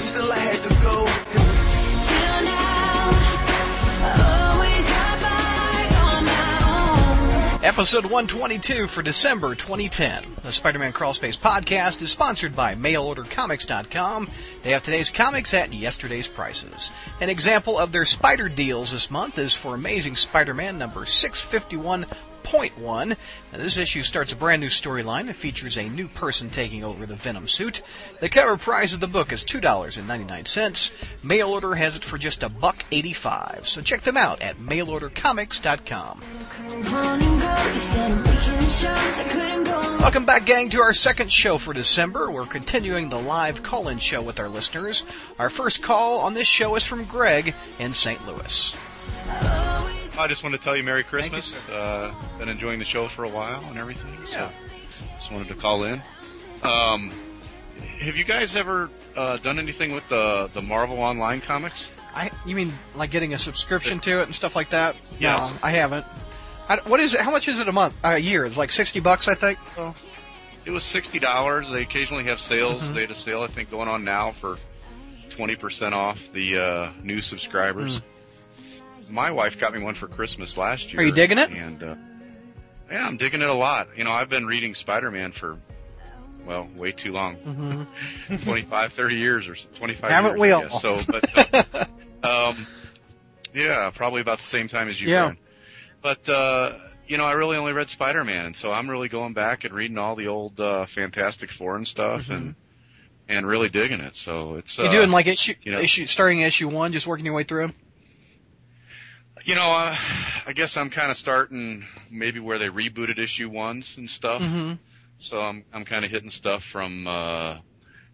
but still I had to go. Till now, always got by on my own. Episode 122 for December 2010. The Spider-Man Crawlspace podcast is sponsored by MailOrderComics.com. They have today's comics at yesterday's prices. An example of their spider deals this month is for Amazing Spider-Man number 651. Point one. Now, this issue starts a brand new storyline. It features a new person taking over the Venom suit. The cover price of the book is two dollars and ninety nine cents. Mail order has it for just a buck eighty five. So check them out at mailordercomics.com. And. Welcome back, gang, to our second show for December. We're continuing the live call-in show with our listeners. Our first call on this show is from Greg in St. Louis. I just wanted to tell you Merry Thank you, Christmas. uh, been enjoying the show for a while and everything. So just wanted to call in. Um, have you guys ever uh, done anything with the the Marvel Online comics? I, you mean like getting a subscription to it and stuff like that? Yes. No, I haven't. I, what is it? How much is it a month? A year? It's like sixty bucks, I think. It was sixty dollars. They occasionally have sales. Mhm. They had a sale I think going on now for twenty percent off the uh, new subscribers. My wife got me one for Christmas last year. Are you digging it? And uh, yeah, I'm digging it a lot. You know, I've been reading Spider-Man for well, way too long. Mm-hmm. 25, 30 years or 25 Haven't years, we all? So, but, uh, um, yeah, probably about the same time as you, Yeah. Brian. But, uh, you know, I really only read Spider-Man, and so I'm really going back and reading all the old, uh, Fantastic Four and stuff and, and really digging it. So it's, uh, Mm-hmm. you doing like issue, you know- issue, starting issue one, just working your way through? You know, uh, I guess I'm kind of starting maybe where they rebooted issue ones and stuff. Mm-hmm. So I'm, I'm kind of hitting stuff from, uh,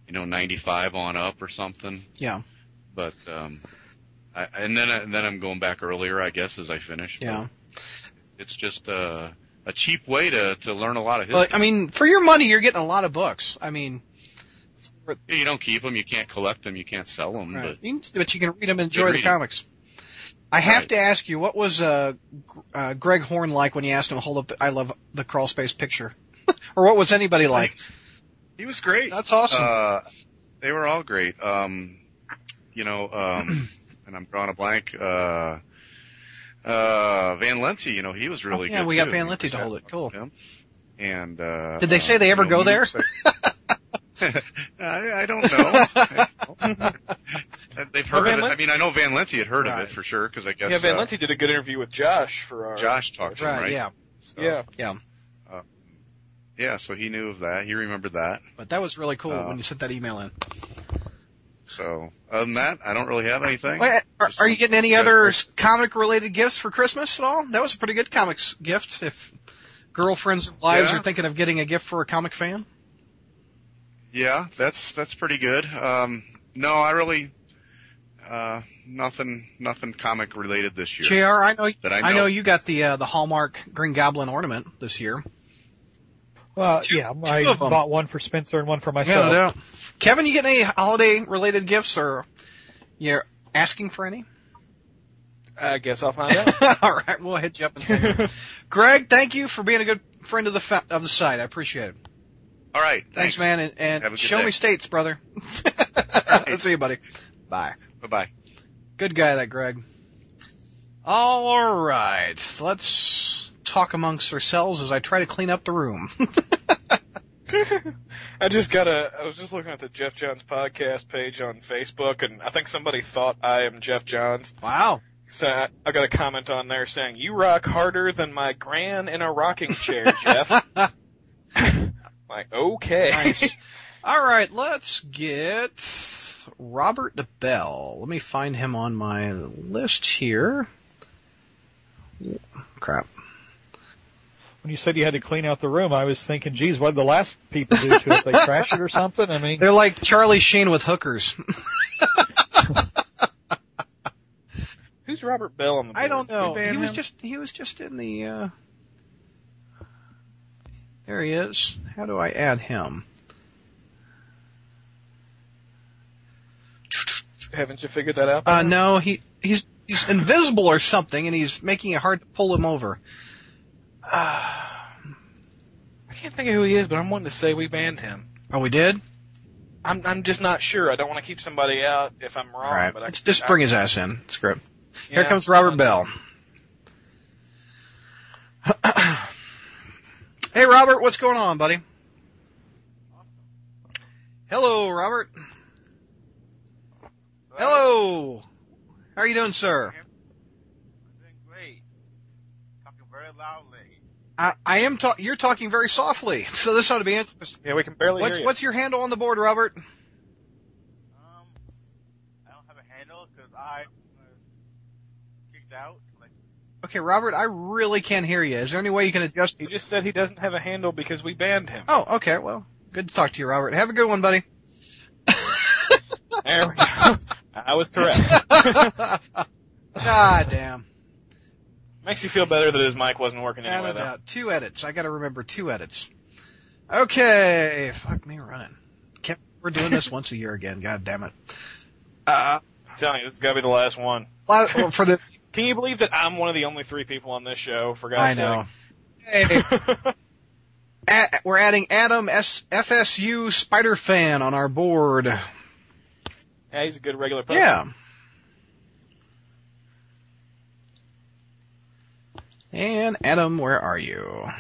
you know, 95 on up or something. Yeah. but um I, and then and then I'm going back earlier, I guess, as I finish. Yeah. it's just uh, a cheap way to to learn a lot of history. But I mean, for your money, you're getting a lot of books. I mean, you don't keep them, you can't collect them, you can't sell them. right. Can- but you can read them and enjoy the reading. comics. I have Right. to ask you, what was uh, uh, Greg Horn like when you asked him to hold up "I love the crawl space" picture, or what was anybody like? He was great. That's awesome. Uh, they were all great. Um, you know, um, and I'm drawing a blank. Uh, uh, Van Lente, you know, he was really Oh, yeah, good. we got too. Van Lente to hold it. Cool. him. And uh, Did they say they ever you know, go there? I, I don't know. They've heard Van of it. I mean, I know Van Lente had heard of it for sure because I guess yeah, Van uh, Lente did a good interview with Josh for our. Josh talked to him, right, right? Yeah. So, Yeah. Yeah. yeah. So he knew of that. He remembered that. But that was really cool Uh, when you sent that email in. So other than that, I don't really have anything. Wait, are, are you getting any yeah, other comic related gifts for Christmas at all? That was a pretty good comics gift. If girlfriends and wives Yeah. are thinking of getting a gift for a comic fan. Yeah, that's that's pretty good. Um, no, I really uh, nothing nothing comic related this year. Jr. I know, That I I know know. you got the uh, the Hallmark Green Goblin ornament this year. Well, Two- yeah, two I of 'em. bought one for Spencer and one for Yeah, myself. no doubt. Kevin, you get any holiday related gifts or you're asking for any? I guess I'll find out. all right, we'll hit you up. In. Greg, thank you for being a good friend of the fa- of the site. I appreciate it. All right, Thanks, thanks, man, and, and show day. me states, brother. See you, buddy. Bye. Bye bye. Good guy, that Greg. All right, let's talk amongst ourselves as I try to clean up the room. I just got a. I was just looking at the Geoff Johns podcast page on Facebook, and I think somebody thought I am Geoff Johns. wow. So I, I got a comment on there saying, "You rock harder than my gran in a rocking chair, Jeff." like, okay. Nice. All right, let's get Robert DeBell. Let me find him on my list here. Crap. When you said you had to clean out the room, I was thinking, geez, what did the last people do to it? They trash it or something? I mean, They're like Charlie Sheen with hookers. Who's Robert Bell on the board? I don't know. He was him? just he was just in the uh There he is. How do I add him? Haven't you figured that out? Uh no, he he's he's invisible or something and he's making it hard to pull him over. Uh, I can't think of who he is, but I'm wanting to say we banned him. oh, we did? I'm I'm just not sure. I don't want to keep somebody out if I'm wrong. All right, but I, let's just I- bring his ass in. Screw it. Here comes Robert. Bell. hey, Robert, what's going on, buddy? Hello, Robert. Hello. How are you doing, sir? I'm doing great. Talking very loudly. I, I am. Ta- you're talking very softly, so this ought to be interesting. Yeah, we can barely What's hear you. what's your handle on the board, Robert? Um, I don't have a handle because I was kicked out. Like, Okay, Robert, I really can't hear you. Is there any way you can adjust? He just said he doesn't have a handle because we banned him. Oh, okay. Well, good to talk to you, Robert. Have a good one, buddy. There we go. I was correct. God damn. Makes you feel better that his mic wasn't working anyway, though. doubt. Two edits. I gotta remember two edits. Okay. Fuck me running. Can't, we're doing this once a year again. God damn it. Uh, I'm telling you, this has got to be the last one. la- for the, Can you believe that I'm one of the only three people on this show? For I God's know. Hey, sake. a- we're adding Adam S- FSU Spider Fan on our board. Yeah, he's a good regular person. Yeah. And Adam, where are you?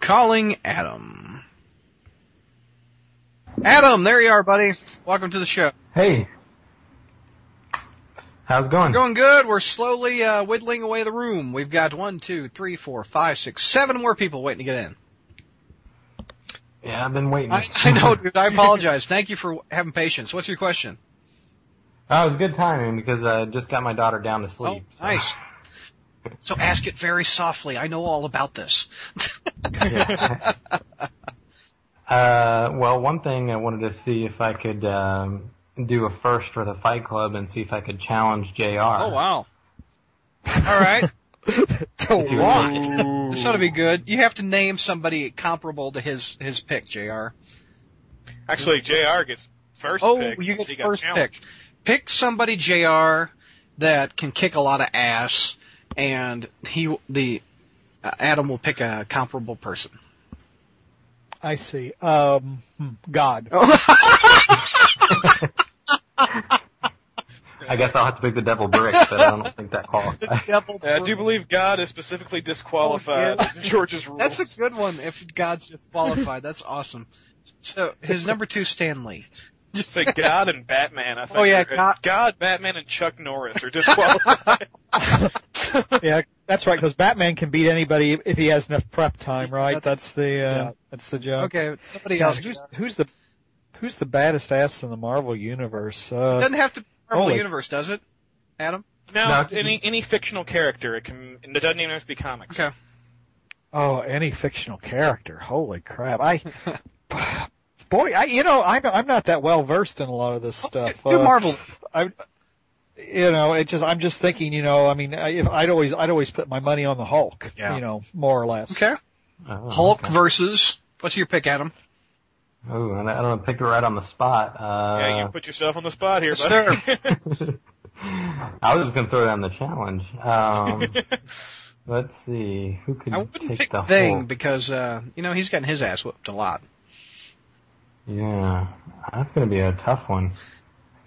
Calling Adam. Adam, there you are, buddy. Welcome to the show. Hey. How's it going? We're Going good. We're slowly uh, whittling away the room. We've got one, two, three, four, five, six, seven more people waiting to get in. Yeah, I've been waiting. I, I know, dude. I apologize. Thank you for having patience. What's your question? Oh, it was good timing because I just got my daughter down to sleep. Oh, so- nice. So ask it very softly. I know all about this. Yeah. uh, well, one thing I wanted to see if I could um, do a first for the Fight Club and see if I could challenge Jr. Oh wow. All right. To If you what? This ought to be good. You have to name somebody comparable to his his pick, Jr. Actually, Jr. gets first Oh, pick. you get first pick. Pick somebody, Jr. That can kick a lot of ass, and he the uh, Adam will pick a comparable person. I see. Um, hmm, God. I guess I'll have to pick the Devil Brick, but I don't think that qualifies. Yeah, I do believe God is specifically disqualified. Oh, yeah. George's rules. That's a good one. If God's disqualified, that's awesome. So his number two, Stanley. Just say God and Batman. I think. Oh, yeah, God- God, Batman, and Chuck Norris are disqualified. yeah, that's right. Because Batman can beat anybody if he has enough prep time, right? That's the uh, Yeah. that's the joke. Okay, somebody God, else. who's, who's the who's the baddest ass in the Marvel universe? Uh, doesn't have to be Marvel Holy- Universe, does it? Adam. no, No. any any fictional character. It can. It doesn't even have to be comics. Okay. oh, any fictional character. Holy crap! I boy, I you know I'm I'm not that well versed in a lot of this stuff. Do Uh, Marvel. I, you know, it just I'm just thinking, you know, I mean, I, if I'd always I'd always put my money on the Hulk, Yeah. you know, more or less. Okay. Oh, Hulk okay. versus. What's your pick, Adam? Oh, and I don't know, pick it right on the spot. Uh, Yeah, you put yourself on the spot here, Yes, buddy. I was just gonna throw down the challenge. Um, let's see, who could I wouldn't take pick the Ving Hulk? because uh, you know he's gotten his ass whooped a lot. Yeah, that's gonna be a tough one.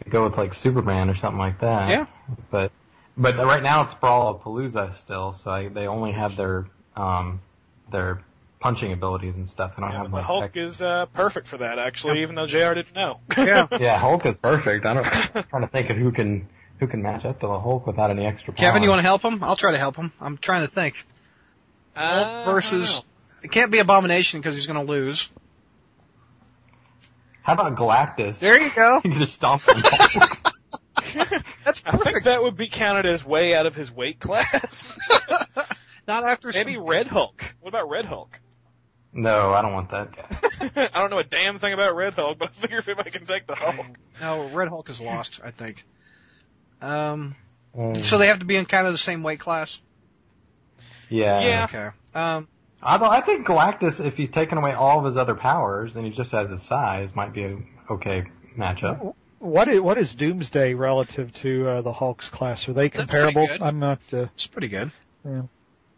Could go with like Superman or something like that. Yeah. But but right now it's Brawl of Palooza still, so I, they only have their um their punching abilities and stuff. They don't Yeah, have but the Hulk tech- is uh, perfect for that, actually, even though Jr. didn't know. Yeah. Yeah, Hulk is perfect. I don't I'm trying to think of who can who can match up to the Hulk without any extra power. Kevin, you want to help him? I'll try to help him. I'm trying to think. Hulk versus. It can't be Abomination because he's going to lose. How about Galactus? There you go. you just stomp on Hulk. That's I think that would be counted as way out of his weight class. Not after Maybe some- Red Hulk. What about Red Hulk? No, I don't want that guy. I don't know a damn thing about Red Hulk, but I figure if I can take the Hulk. No, Red Hulk is lost. I think. Um. Um, So they have to be in kind of the same weight class. yeah. Yeah. Okay. Um. Although I think Galactus, if he's taken away all of his other powers and he just has his size, might be a okay matchup. What is what is Doomsday relative to uh, the Hulk's class? Are they pretty comparable? good. I'm not. Uh, It's pretty good.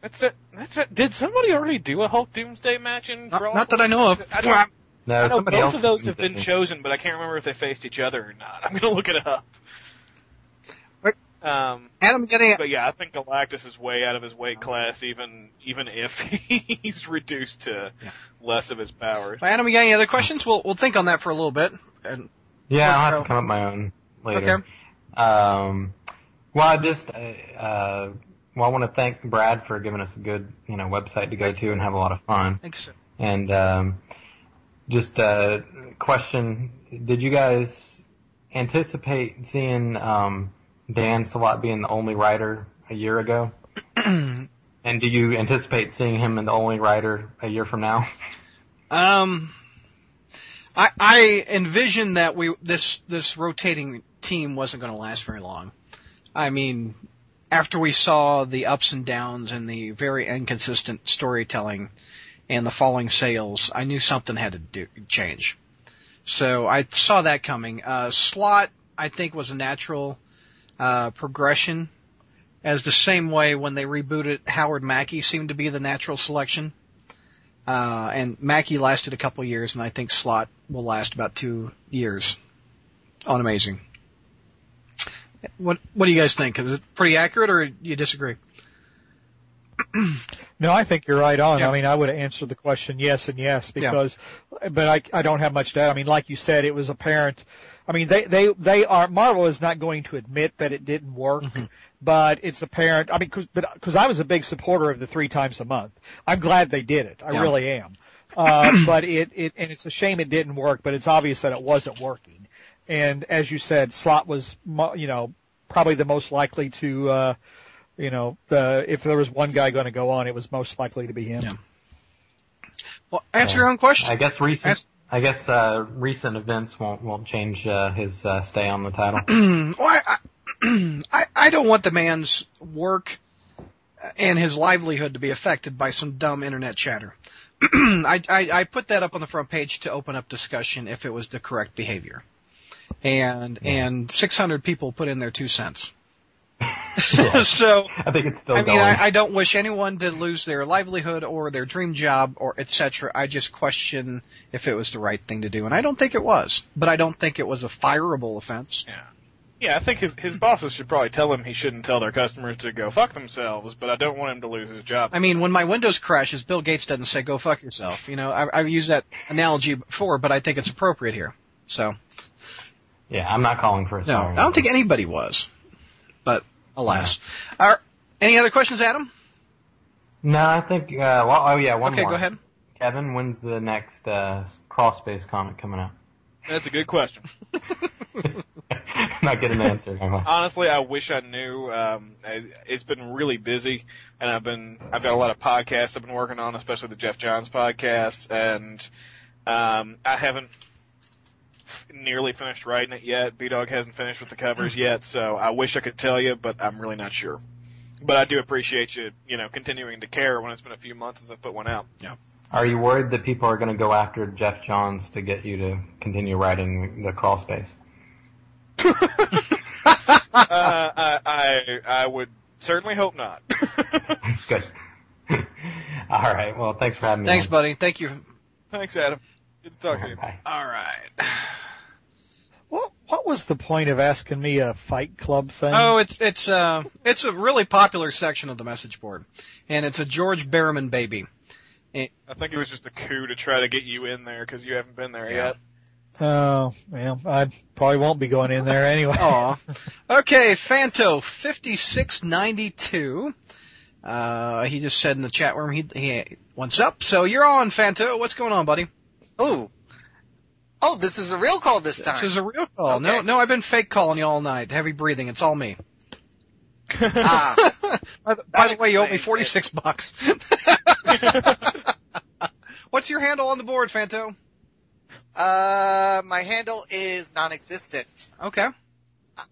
That's it. That's it. Did somebody already do a Hulk Doomsday match in Not, Brawl? not that I know of. I don't, No, I know somebody both else of those have been me. chosen, but I can't remember if they faced each other or not. I'm gonna look it up. Um, Adam, get any, but yeah, I think Galactus is way out of his weight class, even even if he's reduced to less of his powers. Adam, you got any other questions? We'll we'll think on that for a little bit. And Yeah, I'll have Pro. to come up with my own later. Okay. Um, well, I just, uh, uh, well, I want to thank Brad for giving us a good, you know, website to go to and have a lot of fun. thanks. And um, just a question: Did you guys anticipate seeing um, Dan Slott being the only writer a year ago? and do you anticipate seeing him in the only writer a year from now? Um, I I envisioned that we this this rotating team wasn't going to last very long. I mean, after we saw the ups and downs and the very inconsistent storytelling and the falling sales, I knew something had to do, change. So I saw that coming. Uh, Slott, I think, was a natural uh, progression, as the same way when they rebooted Howard Mackie seemed to be the natural selection. Uh, and Mackie lasted a couple years, and I think Slott will last about two years on Amazing. What What do you guys think? Is it pretty accurate, or do you disagree? No, I think you're right on. Yeah. I mean, I would have answered the question yes and yes because, but I, I don't have much doubt. I mean, like you said, it was apparent. I mean, they, they, they are, Marvel is not going to admit that it didn't work, but it's apparent. I mean, cause, but, cause I was a big supporter of the three times a month. I'm glad they did it. I Yeah. really am. Uh, but it, it, and it's a shame it didn't work, but it's obvious that it wasn't working. And as you said, Slott was, mo- you know, probably the most likely to, uh, you know, the if there was one guy going to go on, it was most likely to be him. Yeah. Well, answer your own question. I guess recent. That's- I guess uh, recent events won't won't change uh, his uh, stay on the title. well, I, I, I I don't want the man's work and his livelihood to be affected by some dumb internet chatter. I, I, I put that up on the front page to open up discussion if it was the correct behavior. And, and 600 people put in their two cents. so, I think it's still I mean, going. I, I don't wish anyone to lose their livelihood or their dream job or et cetera. I just question if it was the right thing to do. And I don't think it was. But I don't think it was a fireable offense. Yeah. Yeah, I think his his bosses should probably tell him he shouldn't tell their customers to go fuck themselves, but I don't want him to lose his job. I mean, when my Windows crashes, Bill Gates doesn't say "go fuck yourself." You know, I, I've used that analogy before, but I think it's appropriate here. So, yeah, I'm not calling for a no, sorry. I don't think anybody was, but alas. Are, any other questions, Adam? No, I think. Uh, well, oh yeah, one okay, more. go ahead. Kevin, when's the next uh, crawl space comic coming out? That's a good question. not getting an answer. Honestly, I wish I knew. Um, I, it's been really busy, and I've been I've got a lot of podcasts I've been working on, especially the Geoff Johns podcast, and um, I haven't f- nearly finished writing it yet. B Dog hasn't finished with the covers yet, so I wish I could tell you, but I'm really not sure. But I do appreciate you, you know, continuing to care when it's been a few months since I put one out. Yeah. Are you worried that people are going to go after Geoff Johns to get you to continue writing the crawl space? uh, I, I I would certainly hope not. Good. All right. Well, thanks for having me. Thanks, on. buddy. Thank you. Thanks, Adam. Good to talk to you. Bye. All right. What what was the point of asking me a Fight Club thing? Oh, it's it's uh it's a really popular section of the message board, and it's a George Berriman baby. I think it was just a coup to try to get you in there because you haven't been there Yeah. yet. Oh, well, I probably won't be going in there anyway. Aw. Okay, Fanto fifty six ninety two. Uh, he just said in the chat room he he what's up. So you're on Fanto. What's going on, buddy? Oh. Oh, this is a real call this time. This is a real call. No, Okay. no, I've been fake calling you all night. Heavy breathing. It's all me. ah, by the, by the way, you owe me 46 it. bucks. What's your handle on the board, Fanto? uh, my handle is non-existent. Okay.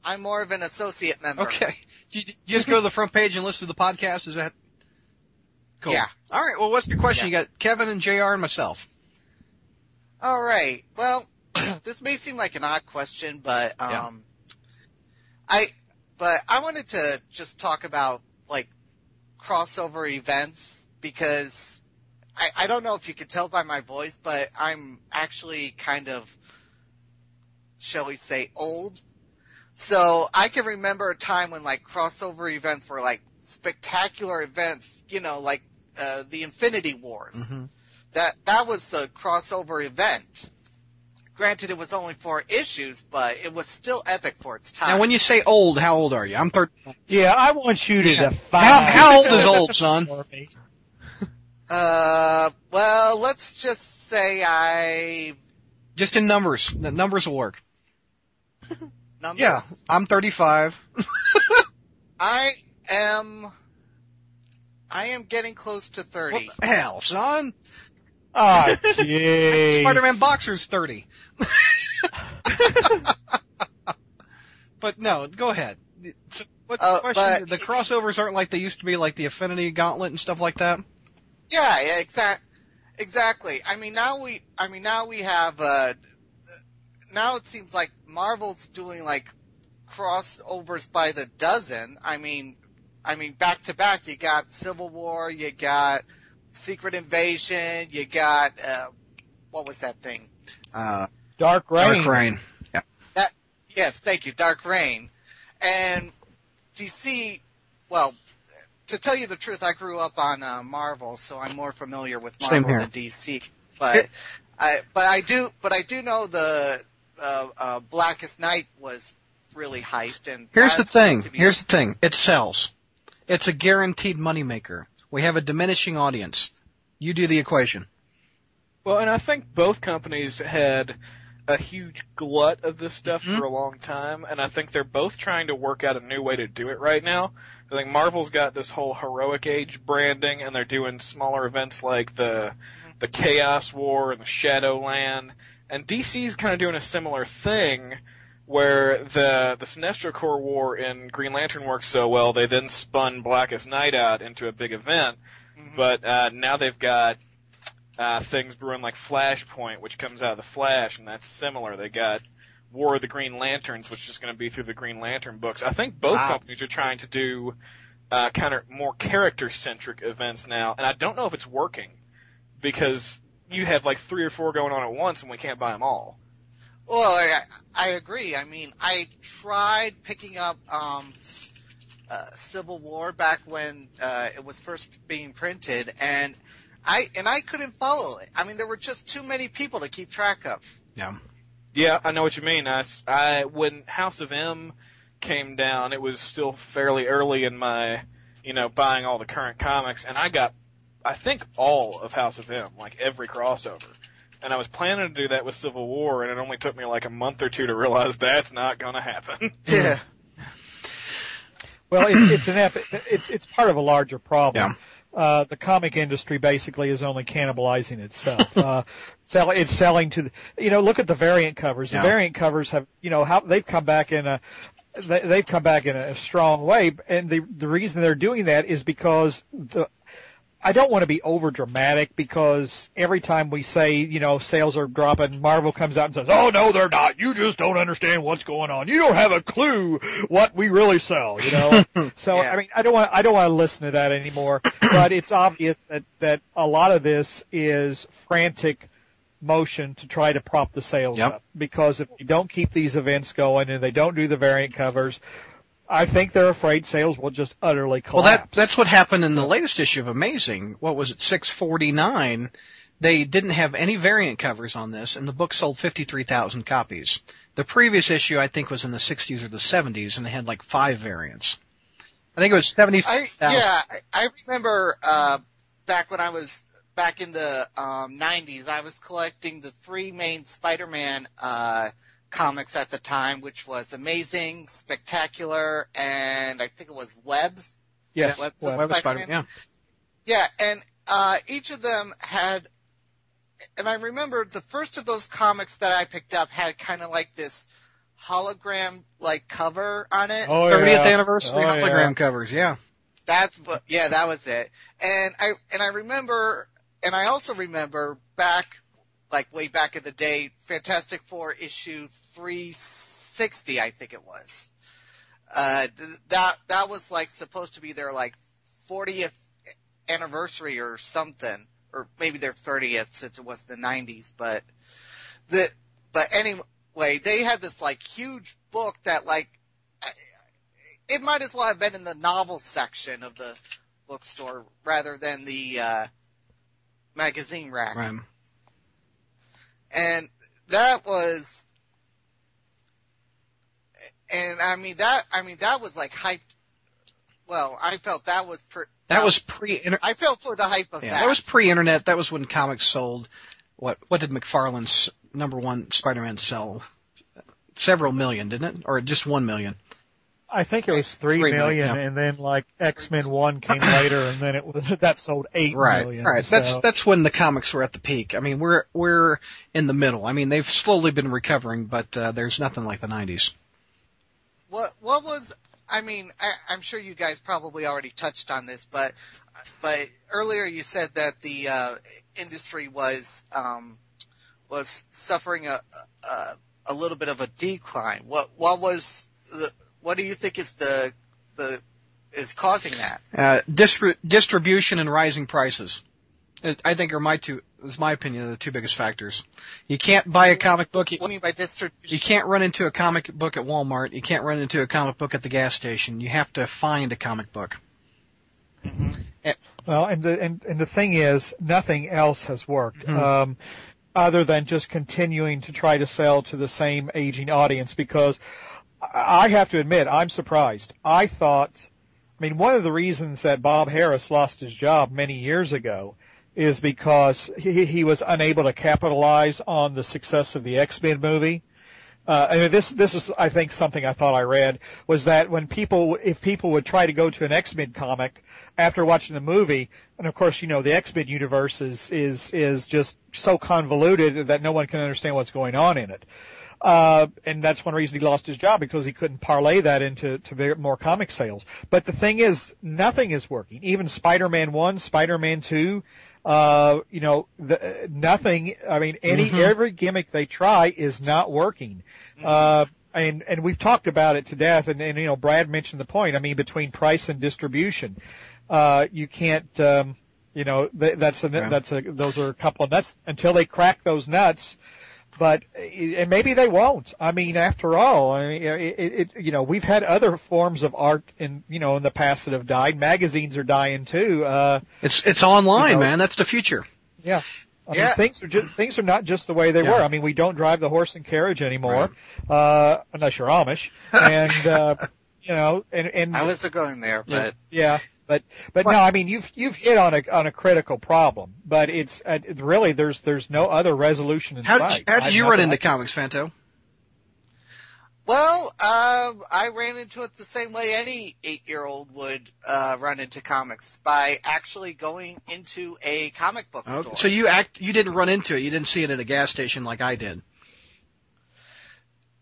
I'm more of an associate member. Okay. You, you just go to the front page and listen to the podcast. Is that cool? Yeah. All right. Well, what's your question? You got Kevin and Jr. and myself. All right. Well, this may seem like an odd question, but um, Yeah. I but I wanted to just talk about like crossover events because I, I don't know if you can tell by my voice, but I'm actually kind of, shall we say, old. So I can remember a time when like crossover events were like spectacular events, you know, like uh, the Infinity Wars. Mm-hmm. That that was the crossover event. Granted, it was only four issues, but it was still epic for its time. Now, when you say old, how old are you? I'm 30. Yeah, I want you to define. How, how old is old, son? uh, well, let's just say I Just in numbers. The numbers will work. numbers. Yeah, I'm 35. I am. I am getting close to What thirty. the hell, son? Oh, jeez. Spider-Man Boxer's 30. but no, go ahead. So, what's Uh, the question? but- The crossovers aren't like they used to be, like the Infinity Gauntlet and stuff like that. Yeah, yeah, exact, exactly. I mean, now we, I mean, now we have, uh, now it seems like Marvel's doing like crossovers by the dozen. I mean, I mean, back to back, you got Civil War, you got Secret Invasion, you got, uh, what was that thing? Uh, Dark Reign. Dark Reign. Yes, thank you, Dark Reign. And DC, well, to tell you the truth, I grew up on uh, Marvel, so I'm more familiar with Marvel than DC. But I, but I do, but I do know the uh, uh, Blackest Night was really hyped. And Here's the thing. Here's the thing. It sells. It's a guaranteed moneymaker. We have a diminishing audience. You do the equation. Well, and I think both companies had a huge glut of this stuff Mhm. for a long time, and I think they're both trying to work out a new way to do it right now. I think Marvel's got this whole heroic age branding, and they're doing smaller events like the the Chaos War and the Shadowland, and DC's kind of doing a similar thing. Where the the Sinestro Corps War in Green Lantern works so well, they then spun Blackest Night out into a big event. Mhm. But uh, now they've got uh, things brewing like Flashpoint, which comes out of the Flash, and that's similar. They got War of the Green Lanterns, which is going to be through the Green Lantern books. I think both Wow. companies are trying to do uh, kind of more character centric events now, and I don't know if it's working because you have like three or four going on at once, and we can't buy them all. Well, I, I agree. I mean, I tried picking up um, uh, Civil War back when uh, it was first being printed, and I and I couldn't follow it. I mean, there were just too many people to keep track of. Yeah, yeah, I know what you mean. I, s- I- when House of M came down, it was still fairly early in my, you know, buying all the current comics, and I got, I think, all of House of M, like every crossover. And I was planning to do that with Civil War, and it only took me like a month or two to realize that's not going to happen. Yeah. Well, it's, it's an epi- it's it's part of a larger problem. Yeah. Uh, the comic industry basically is only cannibalizing itself. uh, sell, it's selling to, the, you know, look at the variant covers. The Yeah. variant covers have, you know, how they've come back in a, they, they've come back in a strong way, and the the reason they're doing that is because the. I don't want to be over dramatic because every time we say, you know, sales are dropping, Marvel comes out and says, "Oh no, they're not. You just don't understand what's going on. You don't have a clue what we really sell." You know. So Yeah. I mean, I don't want I don't want to listen to that anymore. but it's obvious that that a lot of this is frantic motion to try to prop the sales Yep. up because if you don't keep these events going and they don't do the variant covers, I think they're afraid sales will just utterly collapse. Well, that that's what happened in the latest issue of Amazing. What was it, 649? They didn't have any variant covers on this, and the book sold 53,000 copies. The previous issue, I think, was in the 60s or the 70s, and they had like five variants. I think it was 70,000. I yeah, I, I remember uh back when I was back in the um 90s, I was collecting the three main Spider-Man uh comics at the time, which was Amazing, Spectacular, and I think it was Webs. yes, Web- well, Web of Spider-Man? Spider- yeah. Yeah, and uh each of them had and I remember the first of those comics that I picked up had kind of like this hologram like cover on it. oh, 30th yeah. anniversary Oh, hologram yeah. covers, yeah. That's what, yeah, that was it. And I, and I remember, and I also remember back, like way back in the day, Fantastic Four issue 360, I think it was. Uh, th- that, that was like supposed to be their like 40th anniversary or something. or maybe their 30th since it was the 90s, but the, but anyway, they had this like huge book that like, it might as well have been in the novel section of the bookstore rather than the, uh, magazine rack. Right. And that was, and I mean that, I mean that was like hyped. Well, I felt that was per, That was pre I felt for the hype of yeah, that. that was pre-internet. That was when comics sold. What what did McFarlane's number one Spider-Man sell? Several million, didn't it? Or just one million? I think it was three Three million, million, yeah. and then like X Men One came later, and then it was that sold eight Right, million. right. That's that's when the comics were at the peak. I mean, we're we're in the middle. I mean, they've slowly been recovering, but uh, there's nothing like the '90s. What what was I mean, I, I'm sure you guys probably already touched on this, but but earlier you said that the uh, industry was um, was suffering a, a a little bit of a decline. What what was the what do you think is the the is causing that? Uh, distri- distribution and rising prices. I think are my two, is my opinion, the two biggest factors. You can't buy a comic book. What do you mean by distribution? You can't run into a comic book at Walmart. You can't run into a comic book at the gas station. You have to find a comic book. Well, and the and, and the thing is, nothing else has worked. Mhm. Um, other than just continuing to try to sell to the same aging audience because I have to admit, I'm surprised. I thought, I mean, one of the reasons that Bob Harras lost his job many years ago is because he, he was unable to capitalize on the success of the X-Men movie. Uh, I mean, this, this is, I think, something I thought I read was that when people, if people would try to go to an X-Men comic after watching the movie, and of course, you know, the X-Men universe is, is, is just so convoluted that no one can understand what's going on in it. Uh, and that's one reason he lost his job because he couldn't parlay that into to more comic sales. But the thing is, nothing is working. Even Spider-Man 1, Spider-Man 2, uh, you know, the, nothing, I mean, any, Mhm. every gimmick they try is not working. Uh, and, and we've talked about it to death and, and, you know, Brad mentioned the point. I mean, between price and distribution, uh, you can't, um, you know, th- that's a, Yeah. that's a, those are a couple of nuts until they crack those nuts. But, and maybe they won't. I mean, after all, I mean, it, it, it, you know, we've had other forms of art in, you know, in the past that have died. Magazines are dying too. Uh, It's it's online, You know- man. That's the future. yeah. I Yeah. mean, things are just, things are not just the way they Yeah. were. I mean, we don't drive the horse and carriage anymore, uh, unless you're Amish. And, uh, you know, and, and, I wasn't going there, Yeah. but yeah, but, but no, I mean, you've, you've hit on a, on a critical problem, but it's, uh, it really, there's, there's no other resolution in How did sight. you, how did I- you run into I- comics, Fanto? Well, um, I ran into it the same way any eight-year-old would uh, run into comics by actually going into a comic book Okay. store. So you act you didn't run into it. You didn't see it in a gas station like I did.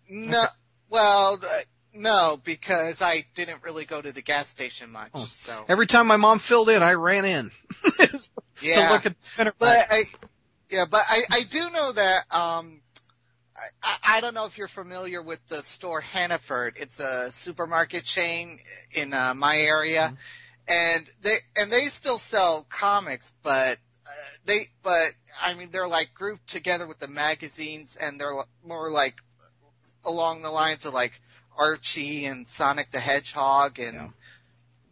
no, well, uh, no, because I didn't really go to the gas station much. Oh. So Every time my mom filled in, I ran in. yeah, To look at spinner but. I, yeah, but I, I do know that. Um, I- I, don't know if you're familiar with the store Hannaford. It's a supermarket chain in uh, my area, and they and they still sell comics, but uh, they but I mean they're like grouped together with the magazines, and they're more like along the lines of like Archie and Sonic the Hedgehog and Yeah.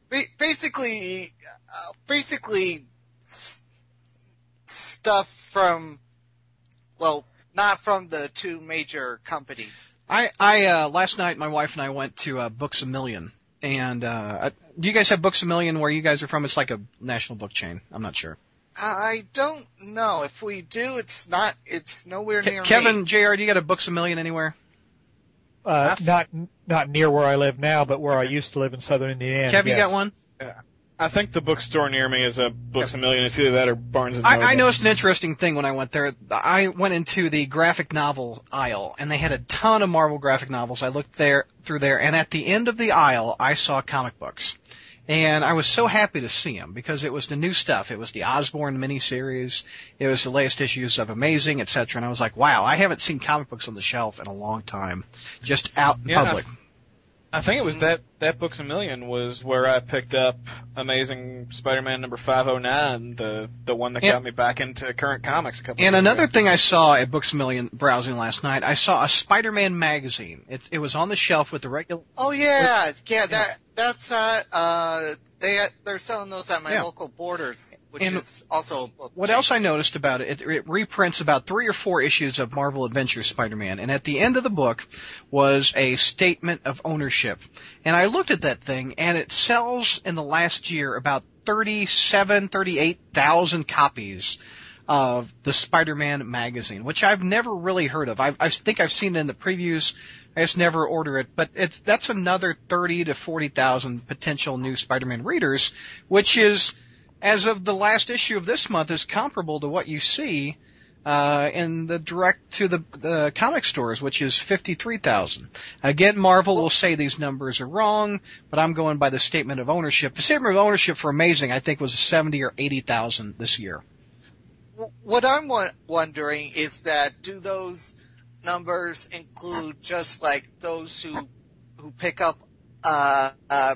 ba- basically uh, basically s- stuff from well not from the two major companies. I I uh last night my wife and I went to uh, Books a Million. And uh uh, do you guys have Books a Million where you guys are from? It's like a national book chain. I'm not sure. I don't know if we do. It's not. It's nowhere Ke- near Kevin, me. Jr., do you got a Books a Million anywhere? Uh, not not near where I live now, but where I used to live in southern Indiana. Kev, you yes. got one? Yeah. I think the bookstore near me is a Books a Million. It's either that or Barnes and Noble. I, I noticed an interesting thing when I went there. I went into the graphic novel aisle, and they had a ton of Marvel graphic novels. I looked there through there, and at the end of the aisle, I saw comic books, and I was so happy to see them because it was the new stuff. It was the Osborn miniseries. It was the latest issues of Amazing, etc. And I was like, wow, I haven't seen comic books on the shelf in a long time, just out in Yeah, public. I think it was that that books a million was where I picked up Amazing Spider-Man number 509, the the one that And- got me back into current comics a couple. And years another ago. thing I saw at Books a Million browsing last night, I saw a Spider-Man magazine. It, it was on the shelf with the regular. Oh yeah, yeah. That that's uh uh they they're selling those at my Yeah. local Borders, which And is also a book. What else I noticed about it, it, it reprints about three or four issues of Marvel Adventures Spider-Man, and at the end of the book was a statement of ownership. And I looked at that thing, and it sells in the last year about thirty-seven, thirty-eight thousand copies of the Spider-Man magazine, which I've never really heard of. I, I think I've seen it in the previews. I just never order it, but it's that's another thirty to forty thousand potential new Spider-Man readers, which is, as of the last issue of this month, is comparable to what you see uh, in the direct to the, the comic stores, which is fifty-three thousand. Again, Marvel will say these numbers are wrong, but I'm going by the statement of ownership. The statement of ownership for Amazing, I think, was seventy or eighty thousand this year. What I'm wa- wondering is that do those numbers include just like those who who pick up uh uh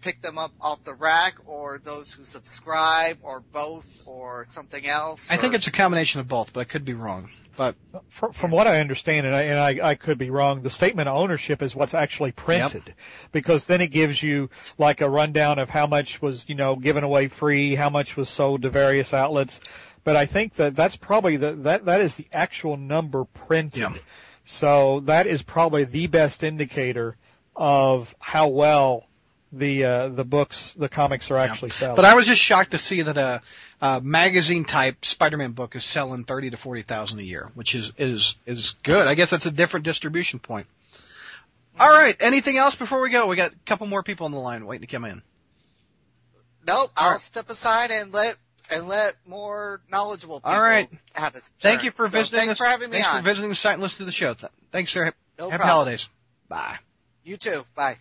pick them up off the rack or those who subscribe or both or something else? I think it's a combination of both, but I could be wrong. But From, from what I understand, and, I, and I, I could be wrong, the statement of ownership is what's actually printed, because then it gives you like a rundown of how much was you know given away free, how much was sold to various outlets. But I think that that's probably the that that is the actual number printed. Yeah. So that is probably the best indicator of how well the uh, the books, the comics are actually selling. But I was just shocked to see that a, a magazine type Spider-Man book is selling thirty to forty thousand a year, which is is is good. I guess that's a different distribution point. All right. Anything else before we go? We got a couple more people on the line waiting to come in. Nope, I'll Alright. step aside and let and let more knowledgeable people All right. have his Thank you for So visiting Thanks us. for having me thanks on. for visiting the site and listening to the show. Thanks, sir. no Happy problem. holidays. Bye. You too. Bye.